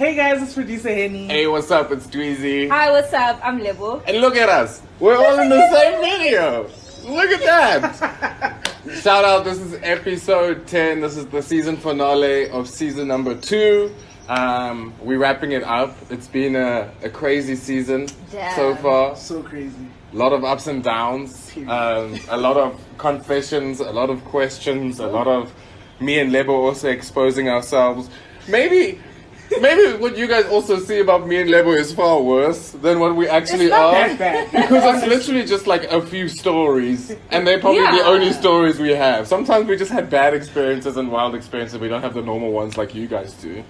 Hey guys, it's producer Henny. Hey, what's up? It's Dweezy. Hi, what's up? I'm Lebo. And look at us. We're all in the same video. Look at that. Shout out, this is episode 10. This is the season finale of season number two. Um, we're wrapping it up. It's been a, a crazy season Damn. so far. So crazy. A lot of ups and downs, um, a lot of confessions, a lot of questions, a lot of me and Lebo also exposing ourselves. Maybe, maybe what you guys also see about me and Lebo is far worse than what we actually It's not are. that bad. Because it's literally just like a few stories, and they're probably the only stories we have. Sometimes we just had bad experiences and wild experiences. We don't have the normal ones like you guys do.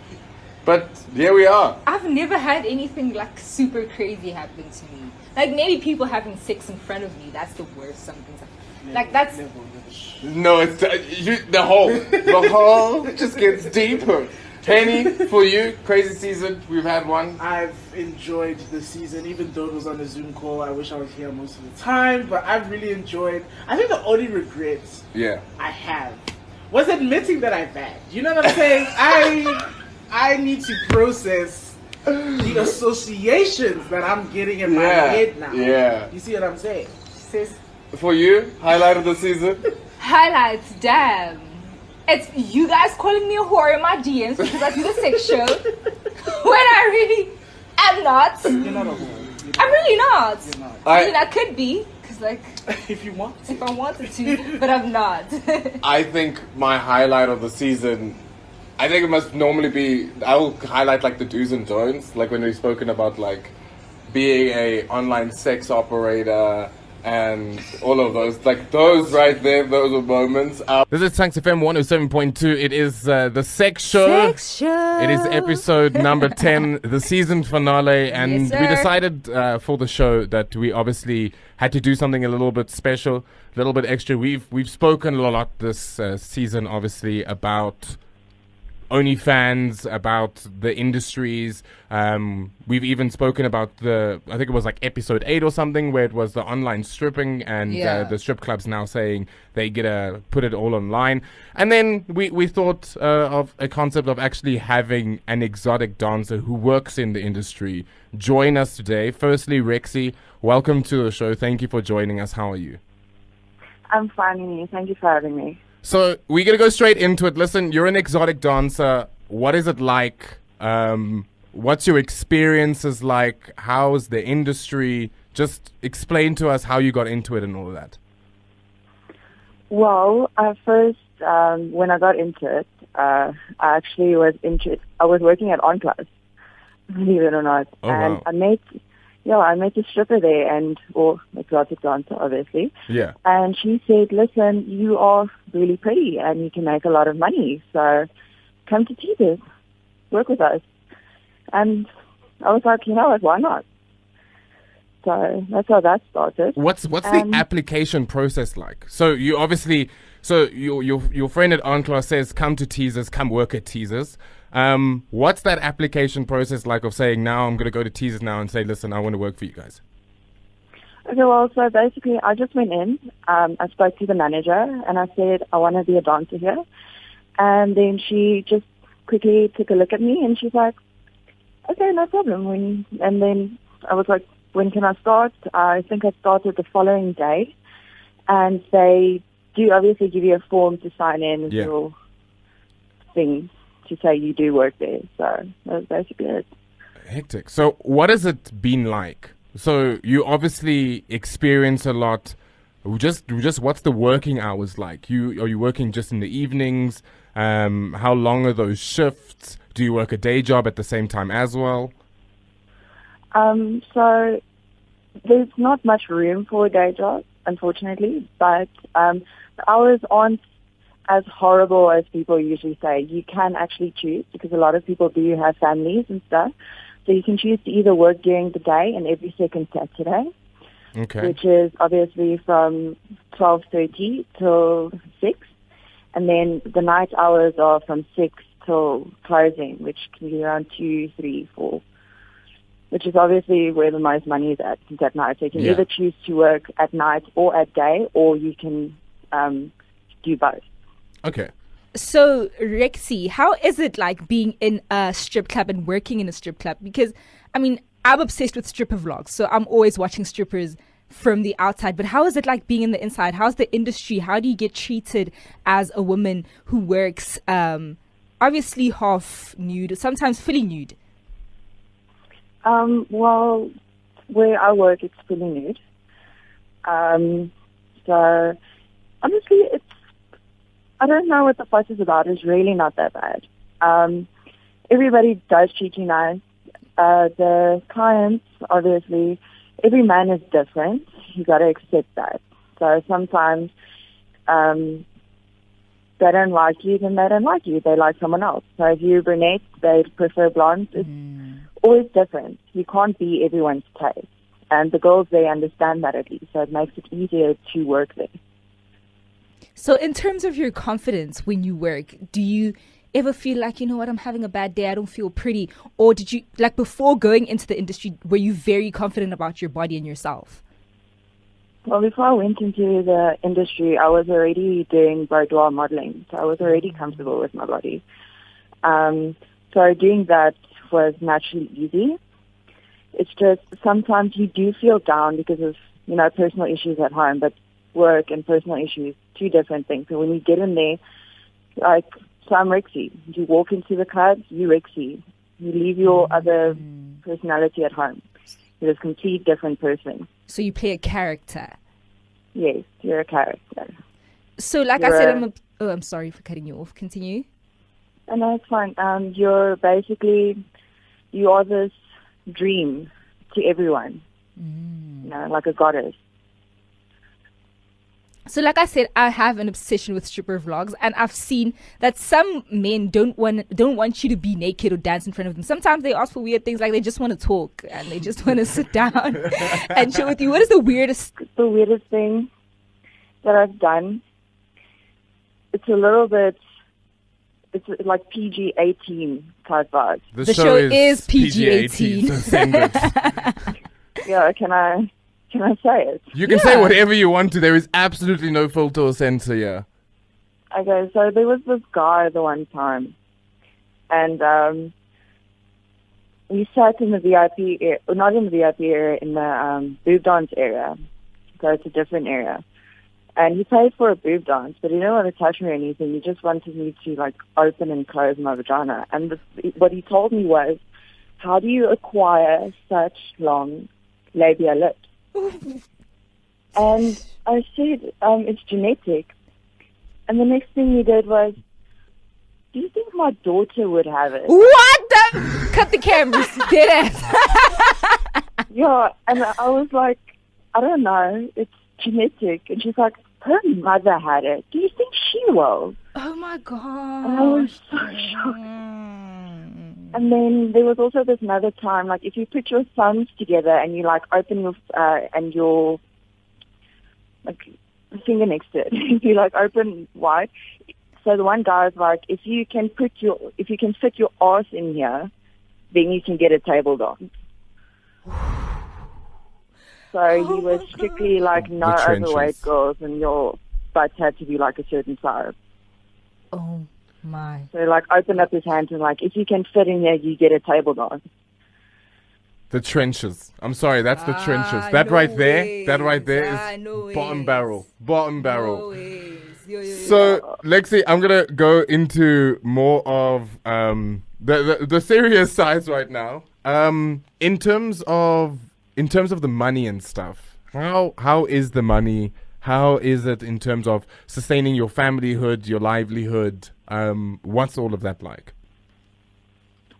But here we are. I've never had anything like super crazy happen to me. Like maybe people having sex in front of me. That's the worst. Something like that's Never, never. No, it's uh, you, the hole. The hole just gets deeper. Penny, for you, crazy season. We've had one. I've enjoyed the season, even though it was on a Zoom call. I wish I was here most of the time, but I've really enjoyed. I think the only regrets Yeah. I have was admitting that I bad. You know what I'm saying? I I need to process the associations that I'm getting in my Yeah, head now. yeah. You see what I'm saying? sis. For you, highlight of the season. Highlights. Damn. It's you guys calling me a whore in my DMs because I do the sex show when I really am not. You're not a whore. You're I'm really not. You're not. I mean, I I could be because like if you want. if I wanted to, but I'm not. I think my highlight of the season. I think it must normally be. I will highlight like the do's and don'ts, like when we've spoken about like being a online sex operator and all of those. Like those right there, those are moments. Uh, this is Tuks FM 107.2. It is uh, the sex show. sex show. It is episode number 10, the season finale, and Yes, we decided uh, for the show that we obviously had to do something a little bit special, a little bit extra. We've we've spoken a lot this uh, season, obviously, about OnlyFans, about the industries. Um, we've even spoken about the, I think it was like episode 8 or something, where it was the online stripping and uh, the strip clubs now saying they get to put it all online. And then we, we thought uh, of a concept of actually having an exotic dancer who works in the industry join us today. Firstly, Rexy, welcome to the show. Thank you for joining us. How are you? I'm fine, and you. Thank you for having me. So we're gonna go straight into it. Listen, you're an exotic dancer. What is it like? Um, what's your experiences like? How's the industry? Just explain to us how you got into it and all of that. Well, uh, first, um, when I got into it, uh, I actually was into. I was working at OnClass, believe it or not, Oh, and wow. I met, yeah, I met a stripper there, and well, exotic dancer, obviously. Yeah. And she said, "Listen, you are really pretty, and you can make a lot of money. So, come to Teasers, work with us." And I was like, you know what? Why not? So that's how that started. What's what's Um, the application process like? So you obviously, so your your your friend at Aunt OnClass says come to Teasers, come work at Teasers. Um, what's that application process like of saying now I'm gonna go to Teasers now and say, listen, I want to work for you guys. Okay, well, so basically, I just went in. Um, I spoke to the manager, and I said I want to be a dancer here. And then she just quickly took a look at me, and she's like, "Okay, no problem." When and then I was like, "When can I start?" I think I started the following day, and they do obviously give you a form to sign in Yeah. your thing to say you do work there. So that that's basically it. Hectic. So, what has it been like? So, you obviously experience a lot. Just, just what's the working hours like? You are you working just in the evenings? Um, how long are those shifts? Do you work a day job at the same time as well? Um, so there's not much room for a day job, unfortunately, but um, the hours aren't as horrible as people usually say. You can actually choose because a lot of people do have families and stuff. So you can choose to either work during the day and every second Saturday, Okay. which is obviously from 12.30 till 6. And then the night hours are from 6 till closing, which can be around 2, 3, 4 which is obviously where the most money is at, at night. So you can Yeah. either choose to work at night or at day, or you can um, do both. Okay. So, Rexy, how is it like being in a strip club and working in a strip club? Because, I mean, I'm obsessed with stripper vlogs, so I'm always watching strippers from the outside. But how is it like being in the inside? How's the industry? How do you get treated as a woman who works, um, obviously half nude, sometimes fully nude? Um, well, where I work, it's fully nude. Um, so honestly, it's I don't know what the fuss is about. It's really not that bad. Um, everybody does treat you nice. Uh, the clients, obviously, every man is different. You got to accept that. So sometimes um, they don't like you, then they don't like you. They like someone else. So if you're brunette, they prefer blonde. It's always different. You can't be everyone's taste. And the girls, they understand that at least. So it makes it easier to work there. So, in terms of your confidence when you work, do you ever feel like, you know what, I'm having a bad day, I don't feel pretty? Or did you, like before going into the industry, were you very confident about your body and yourself? Well, before I went into the industry, I was already doing boudoir modeling, so I was already comfortable with my body. Um, so doing that was naturally easy. It's just sometimes you do feel down because of you know personal issues at home, but work and personal issues two different things. So when you get in there, like so I'm Rexy. You walk into the club, you Rexy. You leave your other personality at home. You're a complete different person. So, you play a character. Yes, you're a character. So, like I You're said, a- I'm a, oh, I'm sorry for cutting you off. Continue. And that's fine. Um, you're basically, you are this dream to everyone. You know, like a goddess. So, like I said, I have an obsession with stripper vlogs, and I've seen that some men don't want don't want you to be naked or dance in front of them. Sometimes they ask for weird things, like they just want to talk and they just want to sit down and chill with you. What is the weirdest? the weirdest thing that I've done. It's a little bit, it's like PG eighteen type vibes. The show is PG-18. PG-18, so send it. Yeah, can I, can I say it? You can say whatever you want to. There is absolutely no filter or censor here. Okay, so there was this guy the one time, and um, we sat in the VIP area, not in the VIP area, in the um, boob dance area. So it's a different area. And he paid for a boob dance, but he didn't want to touch me or anything. He just wanted me to like open and close my vagina. And the, what he told me was, "How do you acquire such long labia lips?" And I said, um, "It's genetic." And the next thing he did was, "Do you think my daughter would have it?" What the? Cut the cameras. Dead ass. Yeah, and I was like, "I don't know. It's genetic." And she's like, "Her mother had it. Do you think she will?" Oh my god. I was so shocked. And then there was also this another time, like if you put your thumbs together and you like open your uh, and your like finger next to it, if you like open wide. So the one guy was like, if you can put your if you can fit your ass in here, then you can get a table dance. So he was strictly like no The trenches. overweight girls, and your butts had to be like a certain size. Oh my. So like open up his hands and like if you can fit in here, you get a table dance. The trenches. I'm sorry, that's the Ah, trenches. That no right there, that right there is ways. Ah, no bottom ways. barrel. Bottom barrel. Always. Yo, yo, yo. So, Lexi, I'm gonna go into more of um, the, the the serious sides right now. Um, in terms of in terms of the money and stuff, how how is the money? How is it in terms of sustaining your familyhood, your livelihood? Um, what's all of that like?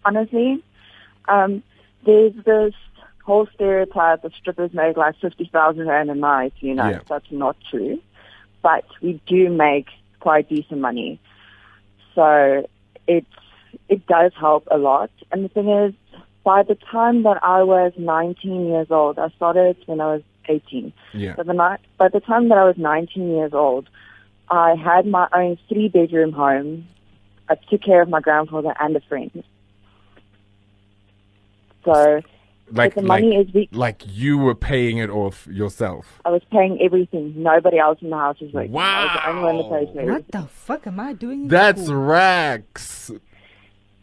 honestly, um, there's this whole stereotype that strippers make like fifty thousand rand a night. You know, Yeah. that's not true. But we do make quite decent money, so it's it does help a lot. And the thing is, by the time that I was 19 years old, I started when I was 18. Yeah. So the night, by the time that I was 19 years old, I had my own three bedroom home. I took care of my grandfather and a friend. So Like the like, money is weak. like you were paying it off yourself. I was paying everything. Nobody else in the house was working. I was the only one that Wow. paid. What the fuck am I doing? That's school? racks.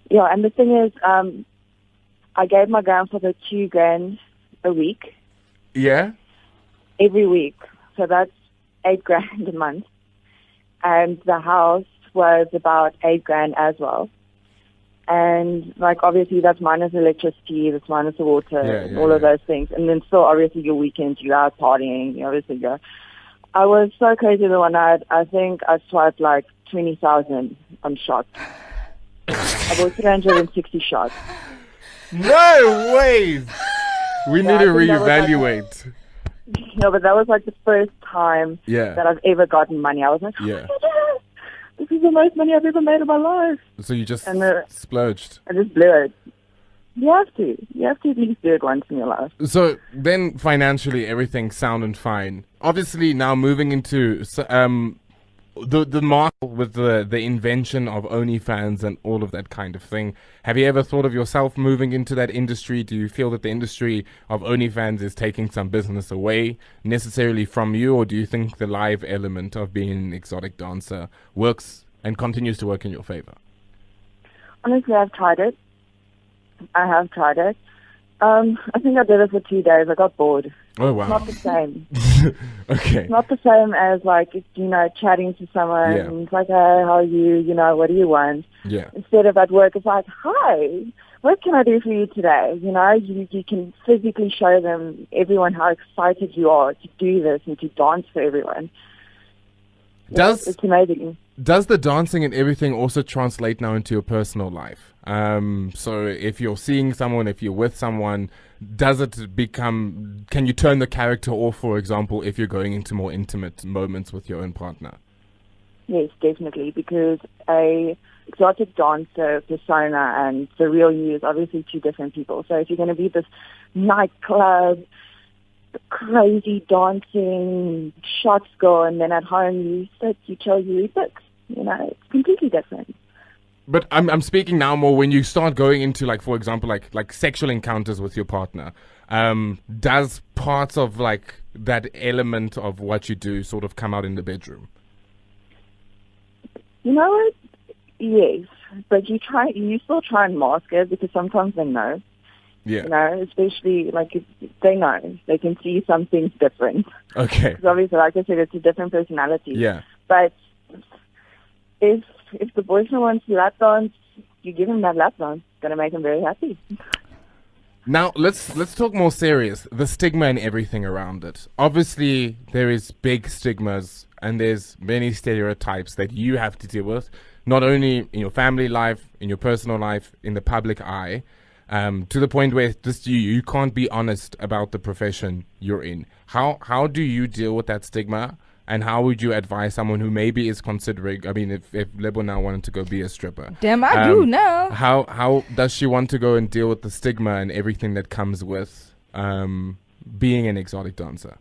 Yeah, and the thing is, um, I gave my grandfather two grand a week, Yeah. every week. So that's eight grand a month. And the house was about eight grand as well. And like obviously that's minus electricity, that's minus the water, Yeah, yeah, all of those things. And then still obviously your weekends, you're out partying, you obviously go. I was so crazy the one night, I think I swiped like 20,000 on shots. I bought 360 shots. No ways. We Yeah, need to I think that was like- reevaluate. No, but that was like the first time Yeah. that I've ever gotten money. I was like, Yeah. this is the most money I've ever made in my life. So you just And, uh, splurged. I just blew it. You have to. You have to at least do it once in your life. So then financially everything sound and fine. Obviously now moving into um the the mark with the the invention of OnlyFans and all of that kind of thing. Have you ever thought of yourself moving into that industry? Do you feel that the industry of OnlyFans is taking some business away necessarily from you, or do you think the live element of being an exotic dancer works and continues to work in your favor? Honestly, I've tried it. I have tried it. Um, I think I did it for two days. I got bored. Oh wow! It's not the same. okay. It's not the same as like, you know, chatting to someone. Yeah. And it's like, hey, how are you? You know, what do you want? Yeah. Instead of at work, it's like, hi, what can I do for you today? You know, you, you can physically show them, everyone, how excited you are to do this and to dance for everyone. Does It's amazing. does the dancing and everything also translate now into your personal life? Um, so if you're seeing someone, if you're with someone, does it become? Can you turn the character off, for example, if you're going into more intimate moments with your own partner? Yes, definitely, because a exotic dancer persona and the real you is obviously two different people. So if you're going to be this nightclub, crazy dancing shots girl, and then at home you sit, you chill, you read books. You know, it's completely different. But I'm I'm speaking now more when you start going into like, for example, like like sexual encounters with your partner. Um, does parts of like that element of what you do sort of come out in the bedroom? You know what? Yes, but you try, you still try and mask it because sometimes they know. Yeah. You know, especially like they know they can see something's different. Okay. Because obviously, like I said, it's a different personality. Yeah. But if if the boyfriend wants lap dance, you give him that lap dance. It's gonna make him very happy. Now let's let's talk more serious. The stigma and everything around it. Obviously, there is big stigmas and there's many stereotypes that you have to deal with, not only in your family life, in your personal life, in the public eye, um, to the point where just you you can't be honest about the profession you're in. How how do you deal with that stigma? And how would you advise someone who maybe is considering? I mean, if if Lebo now wanted to go be a stripper, Damn, I do Um, now. how how does she want to go and deal with the stigma and everything that comes with um, being an exotic dancer?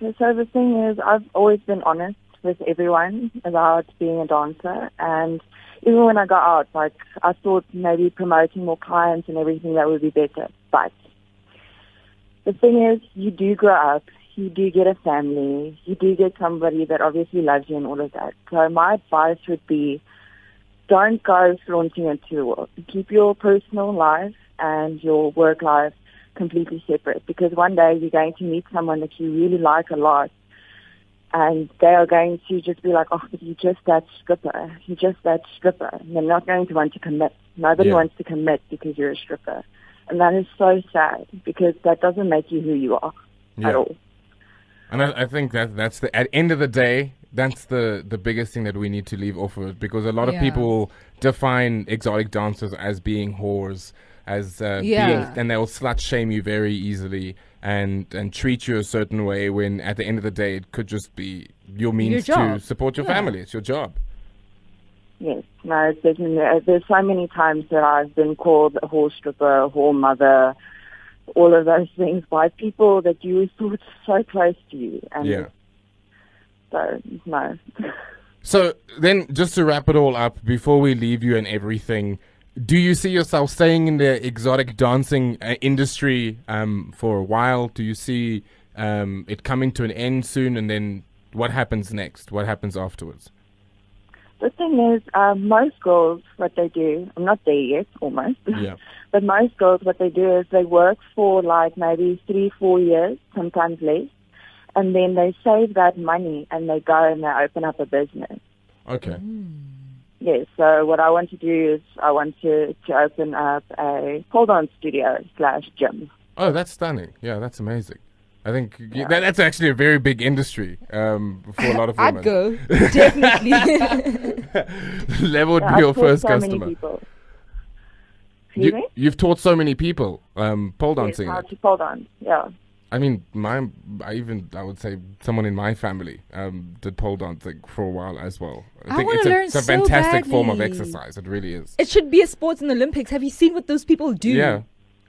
So the thing is, I've always been honest with everyone about being a dancer, and even when I got out, like I thought maybe promoting more clients and everything that would be better. But the thing is, you do grow up, you do get a family, you do get somebody that obviously loves you and all of that. So my advice would be, don't go flaunting it to the world. Keep your personal life and your work life completely separate because one day you're going to meet someone that you really like a lot and they are going to just be like, oh, but you're just that stripper. You're just that stripper. And they're not going to want to commit. Nobody Yeah. wants to commit because you're a stripper. And that is so sad because that doesn't make you who you are at all. And I, I think that that's the at end of the day, that's the the biggest thing that we need to leave off of because a lot of people define exotic dancers as being whores, as uh, Yeah. being, and they'll slut shame you very easily and and treat you a certain way when at the end of the day it could just be your means to support your Yeah. family. It's your job. Yes, no, it's definitely. uh, There's so many times that I've been called a whore stripper, a whore mother, all of those things by people that you thought so close to you. And Yeah. So no. So then, just to wrap it all up, before we leave you and everything, do you see yourself staying in the exotic dancing uh, industry um, for a while? Do you see um, it coming to an end soon? And then what happens next? What happens afterwards? The thing is, um, most girls, what they do, I'm not there yet, almost. Yeah. but most girls, what they do is they work for like maybe three, four years, sometimes less, and then they save that money and they go and they open up a business. Okay. Yes. So what I want to do is I want to to open up a hold on studio slash gym. Oh, that's stunning. Yeah, that's amazing. I think y that, that's actually a very big industry um, for a lot of women. I'd go definitely. Lebo would Yeah, be I've your taught first so customer. Many people. Excuse You, me? you've taught so many people um, pole Yes, dancing. how to pole dance. Yeah. I mean, my I even I would say someone in my family um, did pole dancing for a while as well. I think wanna it's a, learn it's a so fantastic form of exercise. It really is. it should be a sports in the Olympics. Have you seen what those people do? Yeah.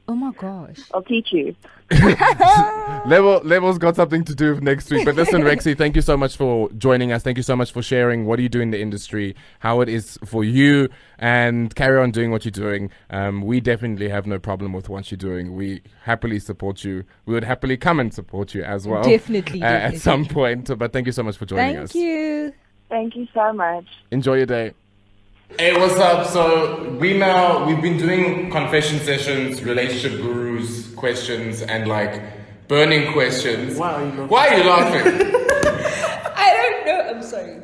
Oh my gosh. I'll teach you. Lebo Lebo's got something to do next week. But listen, Rexy, thank you so much for joining us. Thank you so much for sharing what do you do in the industry, how it is for you, and carry on doing what you're doing. Um, we definitely have no problem with what you're doing. We happily support you. We would happily come and support you as well. Definitely, uh, at some point. But thank you so much for joining us. Thank you. Thank you so much. Enjoy your day. Hey, what's up? So we now we've been doing confession sessions, relationship gurus questions, and like burning questions. Why are you laughing? Why are you laughing? I don't know. I'm sorry.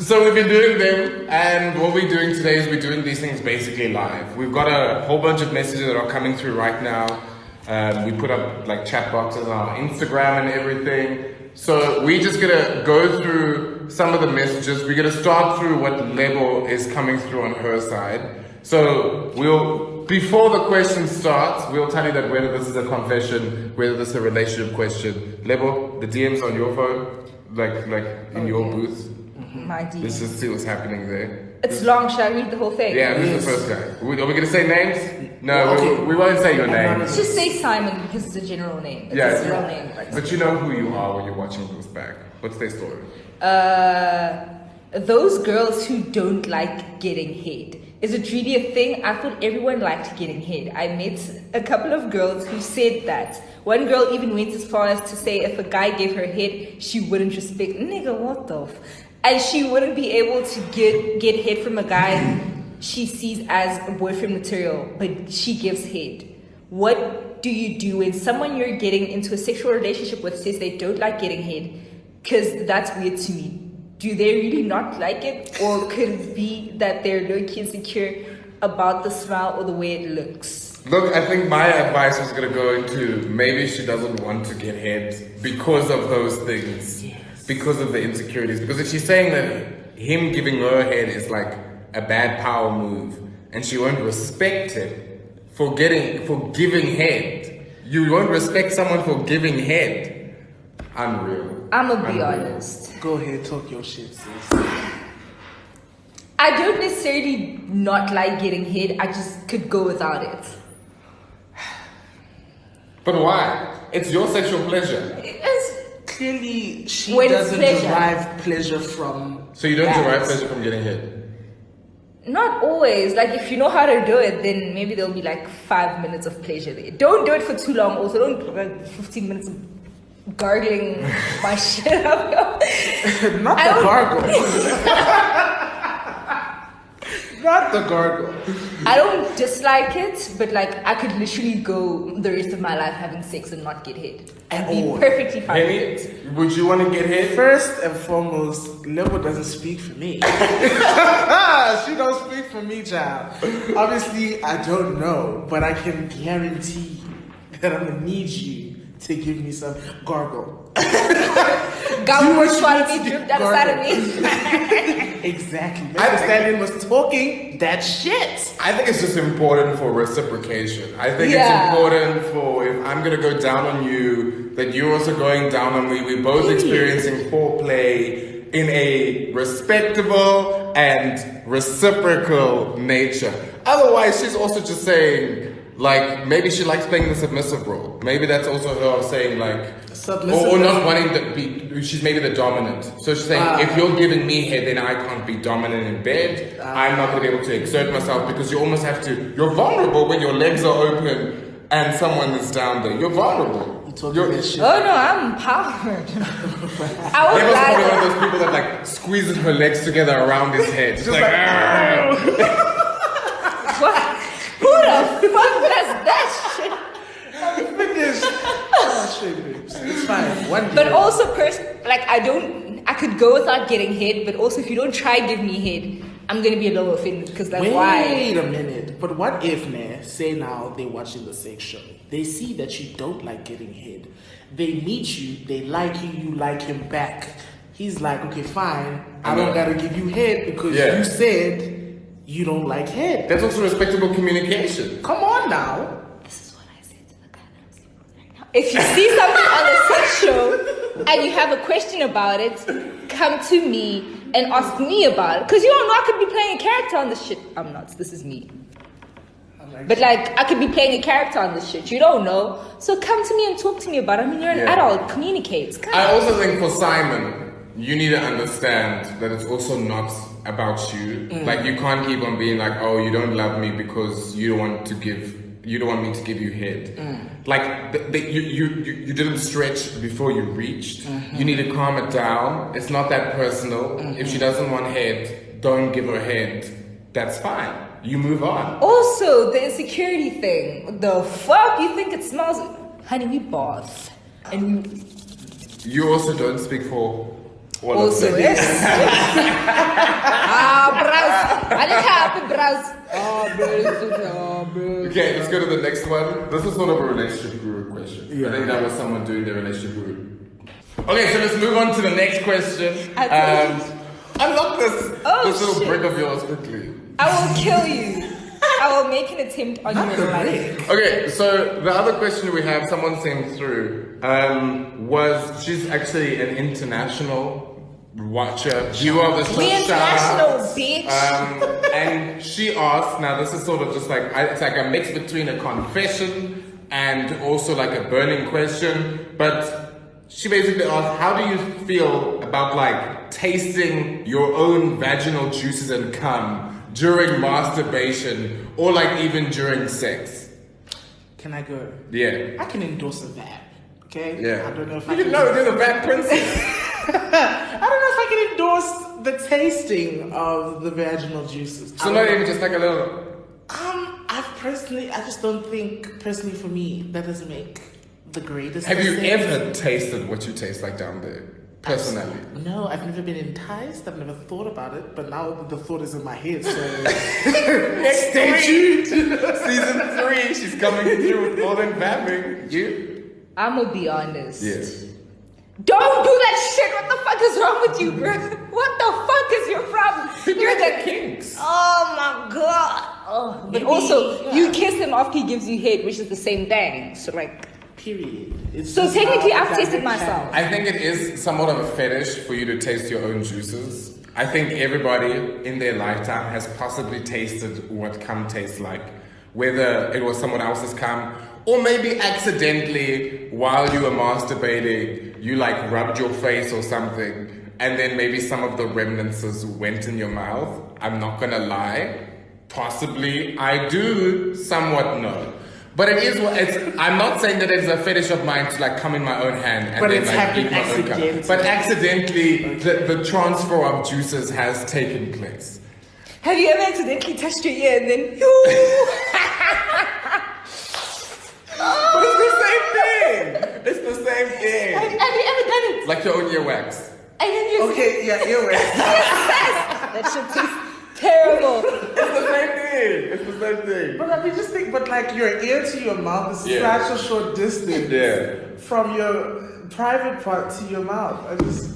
so we've been doing them, and what we're doing today is we're doing these things basically live. We've got a whole bunch of messages that are coming through right now. Um, we put up like chat boxes on our Instagram and everything. So we're just gonna go through some of the messages. We're gonna start through what level is coming through on her side. So we'll before the question starts, we'll tell you that whether this is a confession, whether this is a relationship question. Lebo the DMs on your phone, like like in your booth. My dear. Let's just see what's happening there. It's long. Should I read the whole thing? Yeah, who's the first guy? We- Are we gonna say names? No, Okay. we, we won't say your name. Let's just say Simon because it's a general name. It's Yeah, his real yeah. name. But But you know who you are when you're watching this back. What's their story? uh, those girls who don't like getting head. Is it really a thing? I thought everyone liked getting head. I met a couple of girls who said that. One girl even went as far as to say if a guy gave her head, she wouldn't respect. Nigga, what the? F-? And she wouldn't be able to get get head from a guy she sees as a boyfriend material, but she gives hit. What do you do when someone you're getting into a sexual relationship with says they don't like getting hit? Because that's weird to me. Do they really not like it? Or could it be that they're low key insecure about the smell or the way it looks? Look, I think my advice was gonna go into maybe she doesn't want to get hit because of those things, because of the insecurities. Because if she's saying that him giving her head is like a bad power move, and she won't respect him for getting for giving head, you won't respect someone for giving head. Unreal. I'm gonna be Unreal. honest. Go ahead, talk your shit, sis. I don't necessarily not like getting head, I just could go without it. But why? It's your sexual pleasure. It's, Clearly, she When it's doesn't pleasure. derive pleasure from. So you don't that. derive pleasure from getting hit. Not always. Like if you know how to do it, then maybe there'll be like five minutes of pleasure there. Don't do it for too long. Also, don't do like fifteen minutes of gargling my shit up. Not I the don't- gargle. Not the gargle. I don't dislike it, but like I could literally go the rest of my life having sex and not get hit and At be oh. perfectly fine with it. Would you want to get hit? First and foremost, Lebo doesn't speak for me. she don't speak for me, child. Obviously, I don't know, but I can guarantee that I'm gonna need you to give me some gargle. God You was want trying me to to be dripped out of side of me. Exactly. Mr. Stallion was talking that shit. I think it's just important for reciprocation. I think Yeah. it's important for if I'm gonna go down on you, that you're also going down on me. We're both experiencing foreplay in a respectable and reciprocal nature. Otherwise, she's also just saying, Like maybe she likes playing the submissive role. Maybe that's also her of saying like, Submissive or, or not wanting to be. She's maybe the dominant. So she's saying, Ah. if you're giving me head, then I can't be dominant in bed. Ah. I'm not going to be able to exert myself because you almost have to. You're vulnerable when your legs are open and someone is down there. You're vulnerable. You talking You're- this shit. Oh no, I'm empowered. I They would was probably one of those people that like squeezes her legs together around his head. Just like, "Argh." What? Fuck does that shit? Finish. Oh, shit. It's fine. One day. But also, pers- like I don't, I could go without getting hit. But also, if you don't try give me head, I'm gonna be a little offended because like Wait why? a minute. But what if, man, say now they're watching the sex show. They see that you don't like getting hit. They meet you, they like you, you like him back. He's like, okay, fine. I don't mm-hmm. gotta give you head because Yeah. you said you don't like head. That's also respectable communication. Come on now. This is what I said to the guy that I'm sleeping with right now. If you see something on the sex show and you have a question about it, come to me and ask me about it. Because you don't know, I could be playing a character on this shit. I'm not, this is me. But like, I could be playing a character on this shit. You don't know. So come to me and talk to me about it. I mean, you're an Yeah. adult. Communicate. Come I also think for Simon, you need to understand that it's also not about you. Mm. Like you can't keep on being like, oh, you don't love me because you don't want to give, you don't want me to give you head. Mm. Like the, the, you, you, you, didn't stretch before you reached. Mm-hmm. You need to calm it down. It's not that personal. If she mm-hmm. doesn't want head, don't give her head. That's fine. You move on. Also, the insecurity thing. The fuck? You think it smells? Honey, we bath. And we You also don't speak for all also, of yes. ah, browse. I didn't have to browse. Browse. Browse. Okay, let's go to the next one. This is sort of a relationship guru question. I think that was someone doing the relationship guru. Okay, so let's move on to the next question. Um, unlock this, Oh, this little shit. brick of yours quickly. I will kill you. I will make an attempt on Not your life. Okay, so the other question we have, someone sent through, um, was she's actually an international watcher, viewer of the show. We Shout out. international, bitch. Um, and she asked, now this is sort of just like, it's like a mix between a confession and also like a burning question. But she basically asked, how do you feel about like tasting your own vaginal juices and cum during masturbation or like even during sex? Can I go? Yeah. I can endorse a VAP. Okay? Yeah. I don't know if you I didn't can. know you're the bad princess. I don't know if I can endorse the tasting of the vaginal juices. so I not even just like a little. Um, I personally, I just don't think, personally for me, that doesn't make the greatest. Have you sense. ever tasted what you taste like down there? Personally. No, I've never been enticed. I've never thought about it, but now the thought is in my head. So Next stay tuned. season three, she's coming through with more than vamping. You? I'm gonna be honest. Yes. Don't do that shit. What the fuck is wrong with you, bro? What the fuck is your problem? You're the kinks. Oh my god. Oh. But Maybe, also, yeah. you kiss him after he gives you head, which is the same thing. So like, Period. It's So technically, I've tasted myself. I think it is somewhat of a fetish for you to taste your own juices. I think everybody in their lifetime has possibly tasted what cum tastes like, whether it was someone else's cum or maybe accidentally while you were masturbating, you like rubbed your face or something, and then maybe some of the remnants went in your mouth. I'm not gonna lie, possibly I do somewhat know. But it is what it's. I'm not saying that it's a fetish of mine to like come in my own hand and But then it's like happened my own cum. accidentally. But accidentally, the, the transfer of juices has taken place. have you ever accidentally touched your ear and then? Like your own earwax. And then you Okay, yeah, earwax. that shit tastes terrible. It's the same thing. It's the same thing. but I mean, just think, but like your ear to your mouth is Yeah. such a short distance Yeah. from your private part to your mouth. I just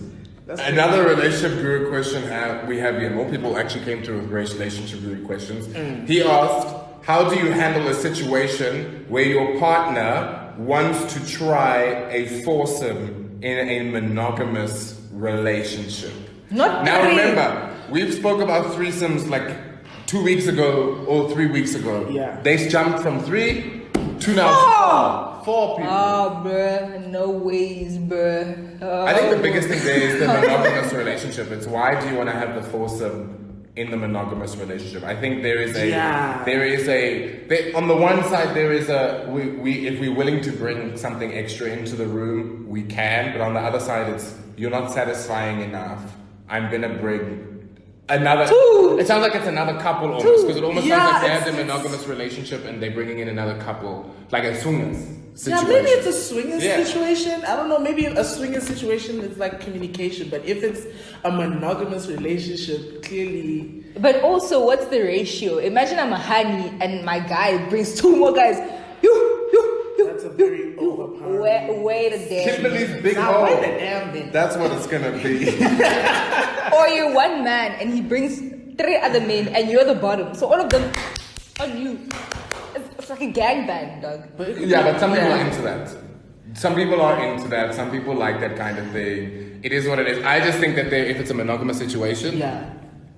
that's Another relationship guru question have, we have here. More people actually came through with relationship guru questions. Mm. He asked, "How do you handle a situation where your partner wants to try a foursome in a monogamous relationship?" Not now. three. Remember, we've spoke about threesomes like two weeks ago or three weeks ago. Yeah. They jumped from three to now four. Four people. Oh, bruh, no ways, bruh. Oh. I think the oh. biggest thing there is the monogamous relationship. It's why do you want to have the foursome in the monogamous relationship? I think there is a Yeah. there is a there, on the one side there is a we, we if we're willing to bring something extra into the room we can, but on the other side it's you're not satisfying enough. I'm gonna bring. Another. Two. It sounds like it's another couple almost because it almost Yeah, sounds like they have it's- the monogamous relationship and they're bringing in another couple, like a swingers Yeah, situation. maybe it's a swingers Yeah. situation. I don't know. Maybe a swingers situation is like communication, but if it's a monogamous relationship, clearly, But also, what's the ratio? Imagine I'm a honey and my guy brings two more guys. You, you, you. that's a very overpowering. Wait, wait a damn. Kimberly's big Now, hole. wait a damn minute. That's what it's gonna be. Or you're one man and he brings three other men and you're the bottom. So all of them on you. It's, it's like a gangbang, dog. But Yeah, but some people are into that. Some people are into that. Some people like that kind of thing. It is what it is. I just think that they, if it's a monogamous situation, Yeah,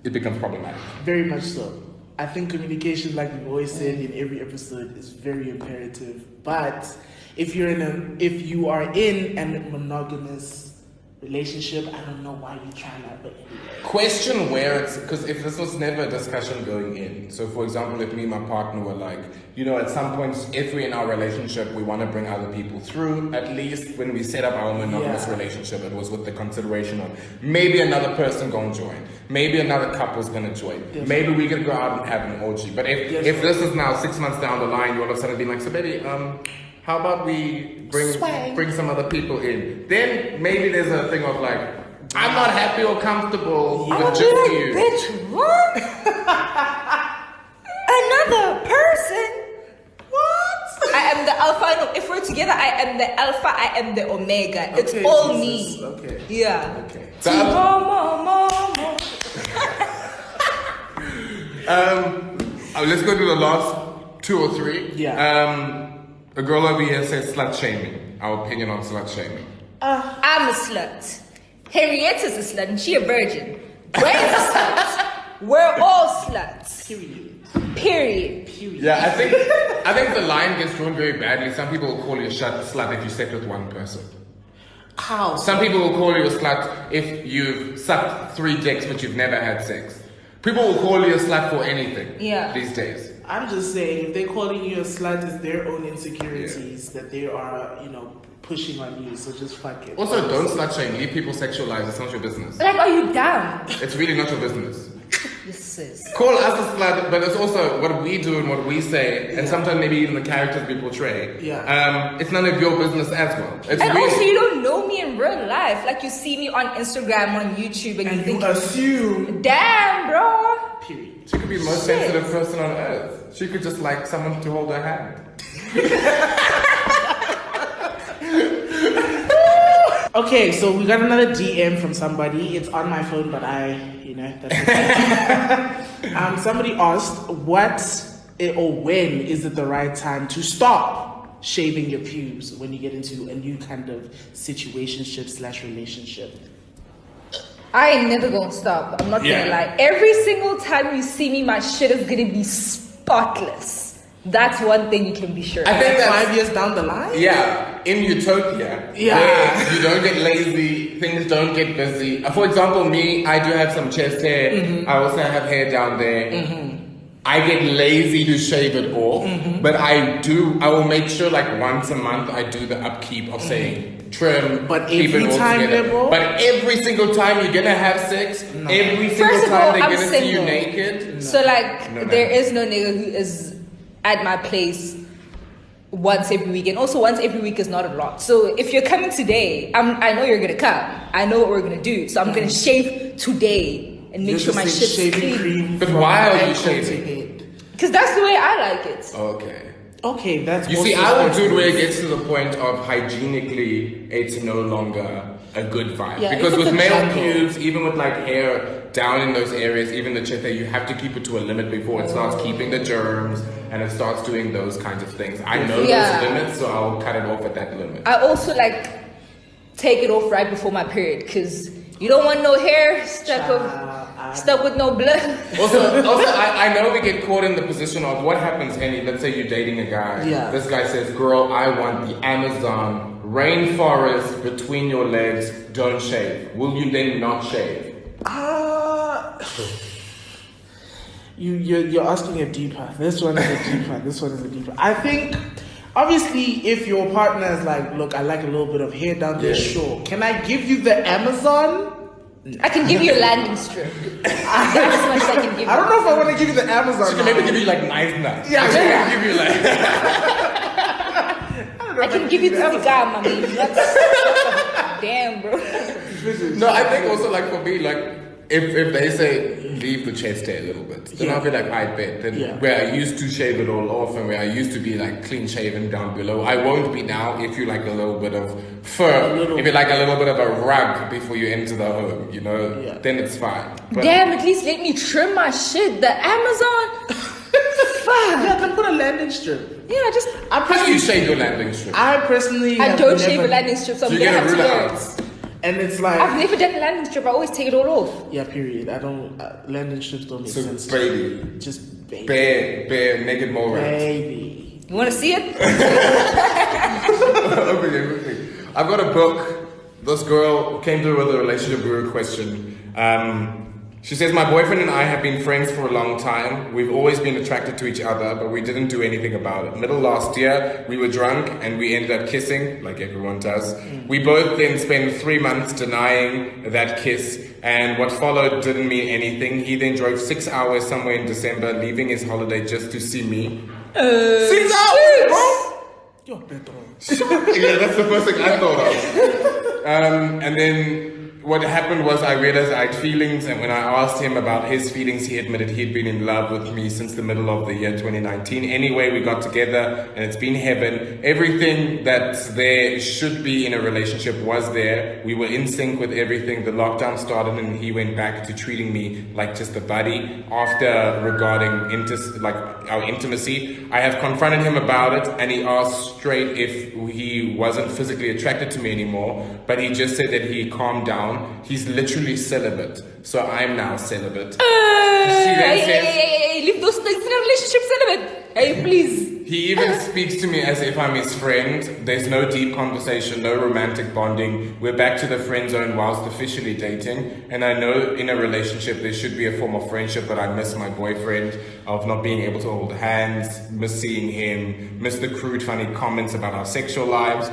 it becomes problematic. very much so. I think communication, like we've always said in every episode, is very imperative. But if you're in a, if you are in a monogamous relationship, I don't know why you try that, but anyway. Question where it's because if this was never a discussion going in. So, for example, if me and my partner were like, you know, at some point, if we're in our relationship, we want to bring other people through. At least when we set up our monogamous Yeah. relationship, it was with the consideration of maybe another person going to join, maybe another couple's going to join, Yes. maybe we can go out and have an orgy. But if if this is now six months down the line, you all of a sudden be like, so baby, um. How about we bring Swag. bring some other people in? Then maybe there's a thing of like, I'm not happy or comfortable Yeah. with just like, you. bitch, what? Another person? What? I am the alpha. No, if we're together, I am the alpha. I am the omega. It's all Jesus, me. okay. Yeah. Okay. So, um, um, uh, let's go to the last two or three. Yeah. Um, a girl over here says slut shaming. Our opinion on slut shaming. Ah, I'm a slut. Henrietta's a slut and she a virgin. Brain's a slut. We're all sluts. Period. Period. Period. Yeah, I think I think the line gets drawn very badly. Some people will call you a slut if you slept with one person. How? Some people will call you a slut if you've sucked three dicks but you've never had sex. People will call you a slut for anything. Yeah. These days. I'm just saying, if they're calling you a slut, it's their own insecurities that they are, you know, pushing on you. So just fuck it. Also, don't slut shame. Leave people sexualized. It's not your business. Like, are you down? It's really not your business. Yes, sis. Call us a slut, but it's also what we do and what we say, and sometimes maybe even the characters we portray. Yeah. Um, it's none of your business as well. It's And really, also, you don't know me in real life. Like, you see me on Instagram, on YouTube, and, And you you think, assume. damn, bro. Period. She could be the most Shit. sensitive person on earth. She could just like someone to hold her hand. Okay, so we got another DM from somebody. It's on my phone, but I, you know, that's okay. um, somebody asked, what or when is it the right time to stop shaving your pubes when you get into a new kind of situationship slash relationship? I ain't never gonna stop. I'm not Yeah. gonna lie. Every single time you see me, my shit is gonna be spotless. That's one thing you can be sure. I of. think that's Five years down the line? Yeah, in utopia, Yeah. where you don't get lazy, things don't get busy. Uh, For example, me, I do have some chest hair. Mm-hmm. I also have hair down there. I get lazy to shave it off, Mm-hmm. but I do. I will make sure, like once a month, I do the upkeep of saying trim, Mm-hmm. But keep every it all time, together. Nebo? But every single time you're gonna have sex, every single First of time all, they're I'm gonna see you single. naked. So like, No, no. there is no nigga who is at my place once every week, and also once every week is not a lot. So if you're coming today, I'm, I know you're gonna come. I know what we're gonna do. So I'm gonna shave today and make You're sure just my saying shit's shaving clean. cream. But from why are you ankle to shaving? head. Cause that's the way I like it. Okay. Okay, that's You also see, I will do it where it gets to the point of hygienically, it's no longer a good vibe. Yeah, because if it's with a male jungle. pubes, even with like hair down in those areas, even the chest hair, you have to keep it to a limit before it starts oh. keeping the germs and it starts doing those kinds of things. I know Yeah. those limits, so I'll cut it off at that limit. I also like take it off right before my period, cause you don't want no hair stuck of. I Stuck with no blood. Also, also I, I know we get caught in the position of what happens, Henny. Let's say you're dating a guy. Yeah. This guy says, "Girl, I want the Amazon rainforest between your legs. Don't shave. Will you then not shave?" Uh, you you're, you're asking a deeper. This one is a deeper. This one is a deeper. I think. Obviously, if your partner is like, look, I like a little bit of hair down there, Yeah. sure. Can I give you the Amazon? I can give you a landing strip. That's as much as I can give I don't know if I want to give you the Amazon. She can maybe give you like knife nuts. Yeah, She can give you like. I can give you the cigar, mommy. That's, that's a, damn, bro. No, I think also like for me, like if if they say leave the chest hair a little bit, then Yeah. I'll be like, I bet. Then Yeah. where I used to shave it all off and where I used to be like clean shaven down below, I won't be now. If you like a little bit of fur, if you like a little bit of a rug before you enter the home, you know, Yeah. then it's fine. But Damn, at least let me trim my shit. The Amazon? Fuck. Yeah, then put a landing strip. Yeah, just. I how do you personally, shave your landing strip? I personally, I don't never- shave a landing strip, so I'm gonna get a have to ruler learn. Out. and it's like, I've never done a landing strip. I always take it all off. yeah, period. I don't uh, landing strips don't make So sense. baby, Just baby, bare, bare, naked mole rats. baby. You want to see it? okay, okay. I've got a book. This girl came through with a relationship guru question. Um, she says, My boyfriend and I have been friends for a long time. We've always been attracted to each other, but we didn't do anything about it. Middle last year, we were drunk and we ended up kissing, like everyone does. We both then spent three months denying that kiss, and what followed didn't mean anything. He then drove six hours somewhere in December, leaving his holiday just to see me. six hours, bro! Yo, Pedro. yeah, that's the first thing I thought of. Um, and then what happened was I realized I had feelings, and when I asked him about his feelings, he admitted he'd been in love with me since the middle of the year 2019. Anyway, we got together, and it's been heaven. Everything that there should be in a relationship was there. We were in sync with everything. The lockdown started, and he went back to treating me like just a buddy. After regarding intis- like our intimacy, I have confronted him about it, and he asked straight if he wasn't physically attracted to me anymore. But he just said that he calmed down. He's literally celibate, so I'm now celibate. that Hey, hey, hey, hey, leave those things in a relationship celibate. Hey, please. He even speaks to me as if I'm his friend. There's no deep conversation, no romantic bonding. We're back to the friend zone whilst officially dating. And I know in a relationship there should be a form of friendship, but I miss my boyfriend, of not being able to hold hands, miss seeing him, miss the crude, funny comments about our sexual lives.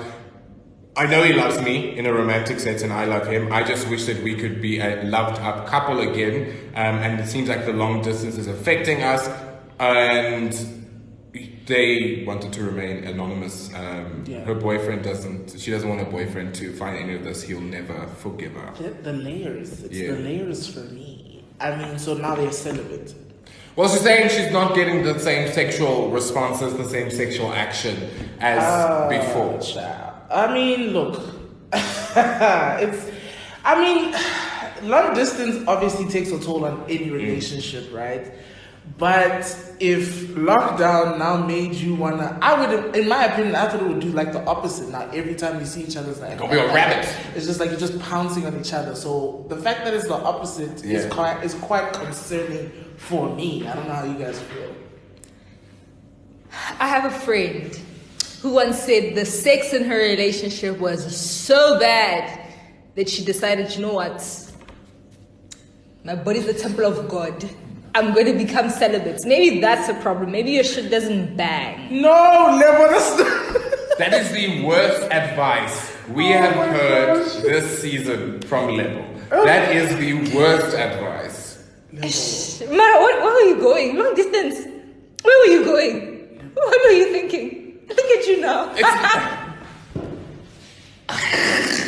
I know he loves me in a romantic sense, and I love him. I just wish that we could be a loved up couple again. Um, and it seems like the long distance is affecting us. And they wanted to remain anonymous. Um, Yeah. Her boyfriend doesn't. She doesn't want her boyfriend to find any of this. He'll never forgive her. The, the layers. It's Yeah. the layers for me. I mean, so now they're celibate. Well, she's saying she's not getting the same sexual responses, the same sexual action as Ah, before. child. I mean, look, it's. I mean, long distance obviously takes a toll on any relationship, right? But if lockdown now made you wanna, I would, in my opinion, I thought it would do like the opposite. Now every time you see each other, it's like Go be a rabbit. It's just like you're just pouncing on each other. So the fact that it's the opposite is quite is quite concerning for me. I don't know how you guys feel. I have a friend who once said the sex in her relationship was so bad that she decided, you know what? My body's the temple of God. I'm going to become celibate. Maybe that's a problem. Maybe your shit doesn't bang. No, level that's not. That is the worst advice we oh have heard gosh. this season from Lebo. Oh. That is the worst advice. Mara, what, where were you going? Long distance. Where were you going? What were you thinking? Look at you now.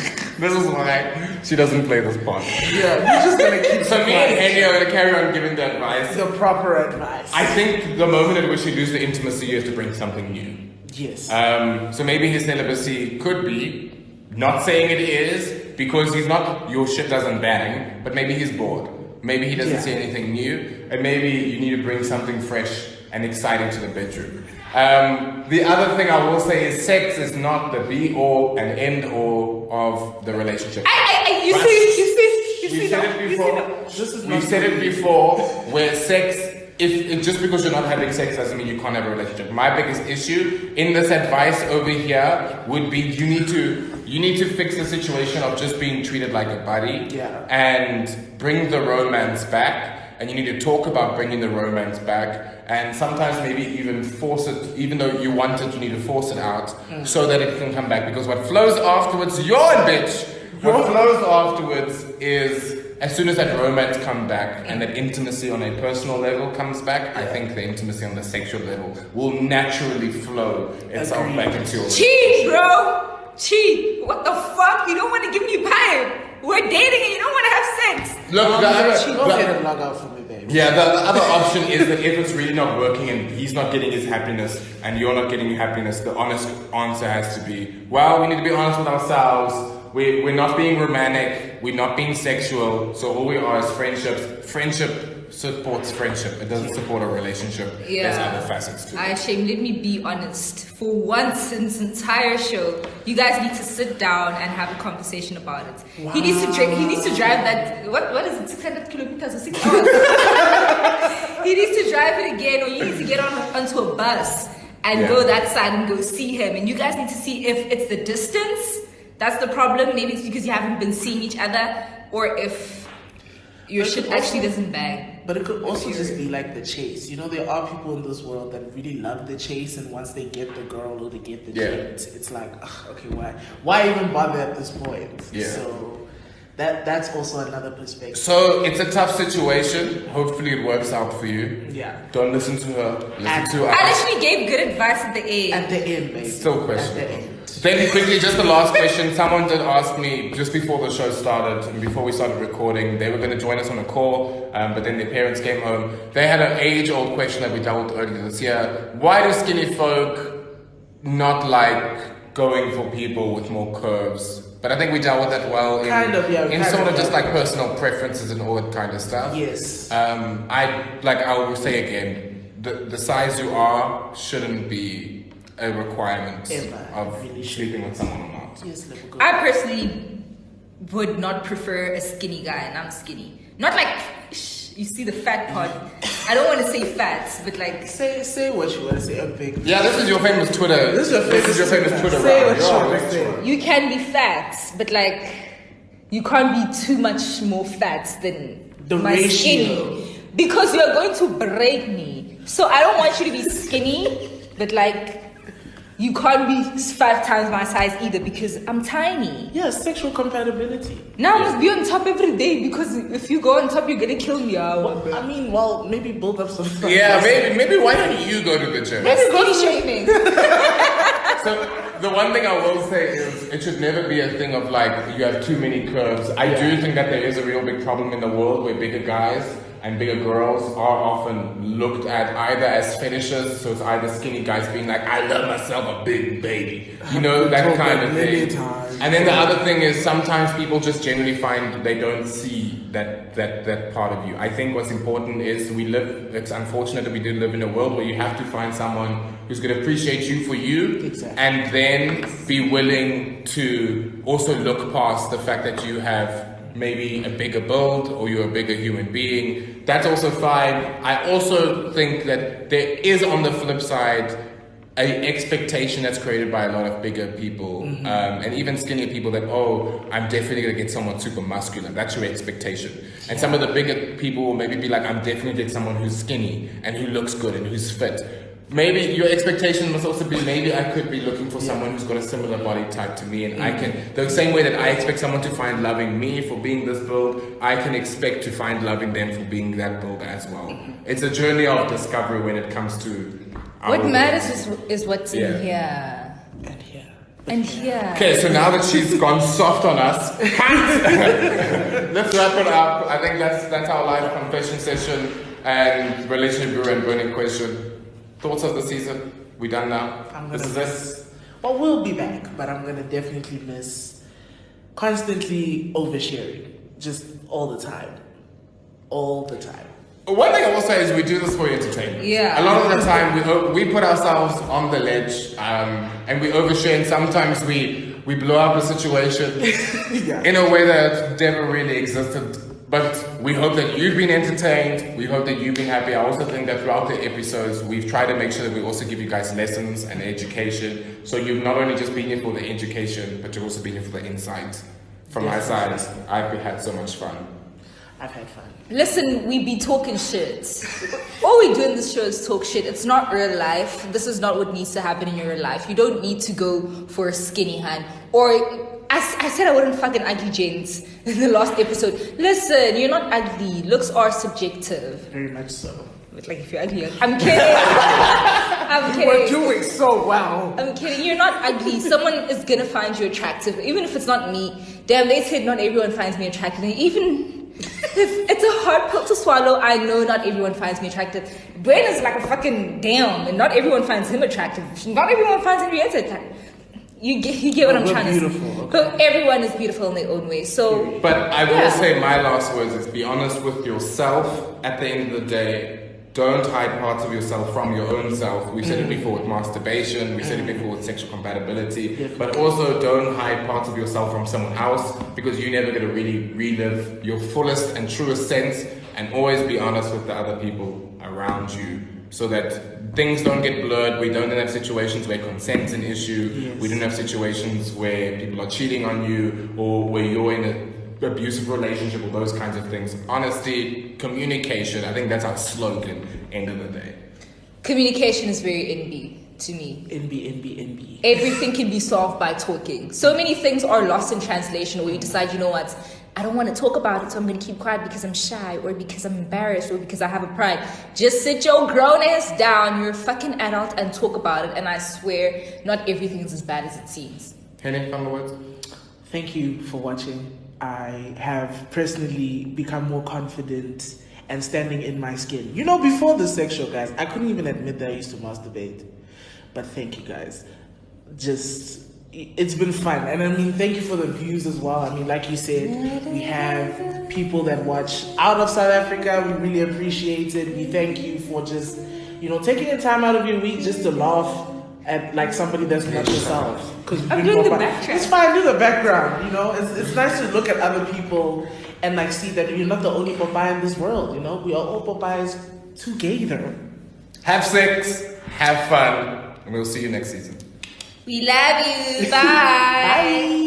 This is why she doesn't play this part. Yeah, we're just gonna keep So me and Henny are to carry on giving the advice. the proper advice. I think the moment at which you lose the intimacy, you have to bring something new. yes. Um, so maybe his celibacy could be not saying it is because he's not your shit doesn't bang, but maybe he's bored. Maybe he doesn't Yeah. see anything new, and maybe you need to bring something fresh and exciting to the bedroom. Um, the other thing I will say is sex is not the be all and end all of the relationship. I, I, I, you But- see, you see, You We've see said it You see before. that? This is We've said it before where sex, if, if just because you're not having sex doesn't mean you can't have a relationship. My biggest issue in this advice over here would be you need to you need to fix the situation of just being treated like a buddy Yeah. and bring the romance back. And you need to talk about bringing the romance back, and sometimes maybe even force it. Even though you want it, you need to force it out so that it can come back. Because what flows afterwards, yawn, bitch. What flows afterwards is as soon as that romance comes back and that intimacy on a personal level comes back, I think the intimacy on the sexual level will naturally flow itself Agreed. back into your Cheat, bro. Cheat. What the fuck? You don't want to give me pipe. We're dating and you don't want to have sex. Look, the other, She go the- ahead and log out for me, baby. Yeah, the, the other option is that if it's really not working and he's not getting his happiness and you're not getting your happiness, the honest answer has to be, well, we need to be honest with ourselves. We, we're not being romantic. We're not being sexual. So all we are is friendships. Friendship supports friendship. It doesn't support a relationship. Yeah. There's other facets to it. I shame. Let me be honest. For once in this entire show, you guys need to sit down and have a conversation about it. He needs to dri- he needs to drive that what what is it? Six hundred kilometers or six hours. he needs to drive it again, or you need to get on onto a bus and Yeah. go that side and go see him. And you guys need to see if it's the distance that's the problem. Maybe it's because you haven't been seeing each other, or if your shit actually doesn't bang. But it could also just be like the chase. You know, there are people in this world that really love the chase, and once they get the girl or they get the Yeah. date, it's like, ugh, okay, why, why even bother at this point? Yeah. So that that's also another perspective. So it's a tough situation. Hopefully it works out for you. Yeah. Don't listen to her. Listen And- to I us. actually gave good advice at the end. At the end, baby. Still At questionable. The. Then quickly, just the last question. Someone did ask me just before the show started and before we started recording. They were going to join us on a call, um, but then their parents came home. They had an age-old question that we dealt with earlier this year. Why do skinny folk not like going for people with more curves? But I think we dealt with that well in, Kind of, yeah, in sort of, of just like personal preferences and all that kind of stuff. Yes. Um, I like I will say again, the the size you are shouldn't be a requirement Ever. of Really sleeping with someone or not. Yes, little. I personally would not prefer a skinny guy, and I'm skinny. Not like shh, you see the fat part. I don't want to say fat, but like Say say what you want to say. A big. Yeah, this is your famous Twitter. This is your famous your famous Twitter. Twitter. Say round. what you Yeah, want to make say. you can be fat, but like you can't be too much more fat than The my ratio. skinny because you're going to break me. So I don't want you to be skinny, but like you can't be five times my size either because I'm tiny. Yeah, sexual compatibility. Now I must be on top every day because if you go on top, you're gonna kill me. ah. Well, I mean, well, maybe build up some. Yeah, maybe maybe why don't you go to the gym? Skinny shaming. So the one thing I will say is it should never be a thing of like you have too many curves. I do think that there is a real big problem in the world where bigger guys and bigger girls are often looked at either as fetishes, so it's either skinny guys being like, I love myself a big baby. You know, that kind that of thing. times. And then the other thing is sometimes people just generally find they don't see that, that, that part of you. I think what's important is we live, it's unfortunate that we do live in a world where you have to find someone who's going to appreciate you for you Exactly. and then be willing to also look past the fact that you have maybe a bigger build or you're a bigger human being. That's also fine. I also think that there is on the flip side an expectation that's created by a lot of bigger people um, and even skinnier people that oh i'm definitely going to get someone super muscular that's your expectation and some of the bigger people will maybe be like i'm definitely getting someone who's skinny and who looks good and who's fit maybe your expectation must also be maybe i could be looking for someone who's got a similar body type to me and i mm. can the same way that i expect someone to find loving me for being this build i can expect to find loving them for being that build as well it's a journey of discovery when it comes to what build. matters is, is what's Yeah. in here. And here. And here. Okay, so now that she's gone soft on us, let's wrap it up. I think that's that's our live confession session and relationship guru and burning question. Thoughts of the season? We done now. I'm gonna is it. miss. Well, we'll be back, but I'm gonna definitely miss constantly oversharing, just all the time, all the time. One thing I will say is we do this for entertainment. Yeah. A lot of the time we we put ourselves on the ledge um, and we overshare, and sometimes we we blow up a situation Yeah. in a way that never really existed. But we hope that you've been entertained. We hope that you've been happy. I also think that throughout the episodes, we've tried to make sure that we also give you guys lessons and education. So you've not only just been here for the education, but you've also been here for the insight. From my side, I've had so much fun. I've had fun. Listen, we be talking shit. All we do in this show is talk shit. It's not real life. This is not what needs to happen in your real life. You don't need to go for a skinny hand. Or, as I said, I wouldn't fucking ugly gents in the last episode. Listen, you're not ugly. Looks are subjective. Very much so. But like, if you're ugly, I'm kidding. I'm We're doing so well. I'm kidding. You're not ugly. Someone is gonna find you attractive, even if it's not me. Damn, they said not everyone finds me attractive. Even it's a hard pill to swallow, I know not everyone finds me attractive. Dwayne is like a fucking damn, and not everyone finds him attractive. Not everyone finds Henrietta attractive. You get, you get what Oh, I'm trying beautiful, to say. okay. But everyone is beautiful in their own way. So But I will Yeah. say my last words is be honest with yourself. At the end of the day, don't hide parts of yourself from your own self. We've said it mm. before with masturbation, we've said it mm. before with sexual compatibility, but also don't hide parts of yourself from someone else because you're never going to really relive your fullest and truest sense and always be honest with the other people around you so that things don't get blurred. We don't have situations where consent's an issue. Yes. We don't have situations where people are cheating on you or where you're in a abusive relationship or those kinds of things. Honesty, communication, I think that's our slogan, end of the day. communication is very NB to me. NB, NB, NB. everything can be solved by talking. So many things are lost in translation where you decide, you know what, I don't want to talk about it, so I'm going to keep quiet because I'm shy or because I'm embarrassed or because I have a pride. Just sit your grown ass down, you're a fucking adult, and talk about it. And I swear, not everything is as bad as it seems. Henny, final words? Thank you for watching. I have personally become more confident and standing in my skin. You know, before the sex show, guys, I couldn't even admit that I used to masturbate. But thank you, guys. Just, it's been fun. And I mean, thank you for the views as well. I mean, like you said, we have people that watch out of South Africa. We really appreciate it. We thank you for just, you know, taking the time out of your week just to laugh at like somebody that's not yourself. Because I'm doing the backtrack. It's fine, do the background. You know, it's, it's nice to look at other people and like see that you're not the only papaya in this world. You know, we are all papayas together. Have sex, have fun, and we'll see you next season. We love you. Bye.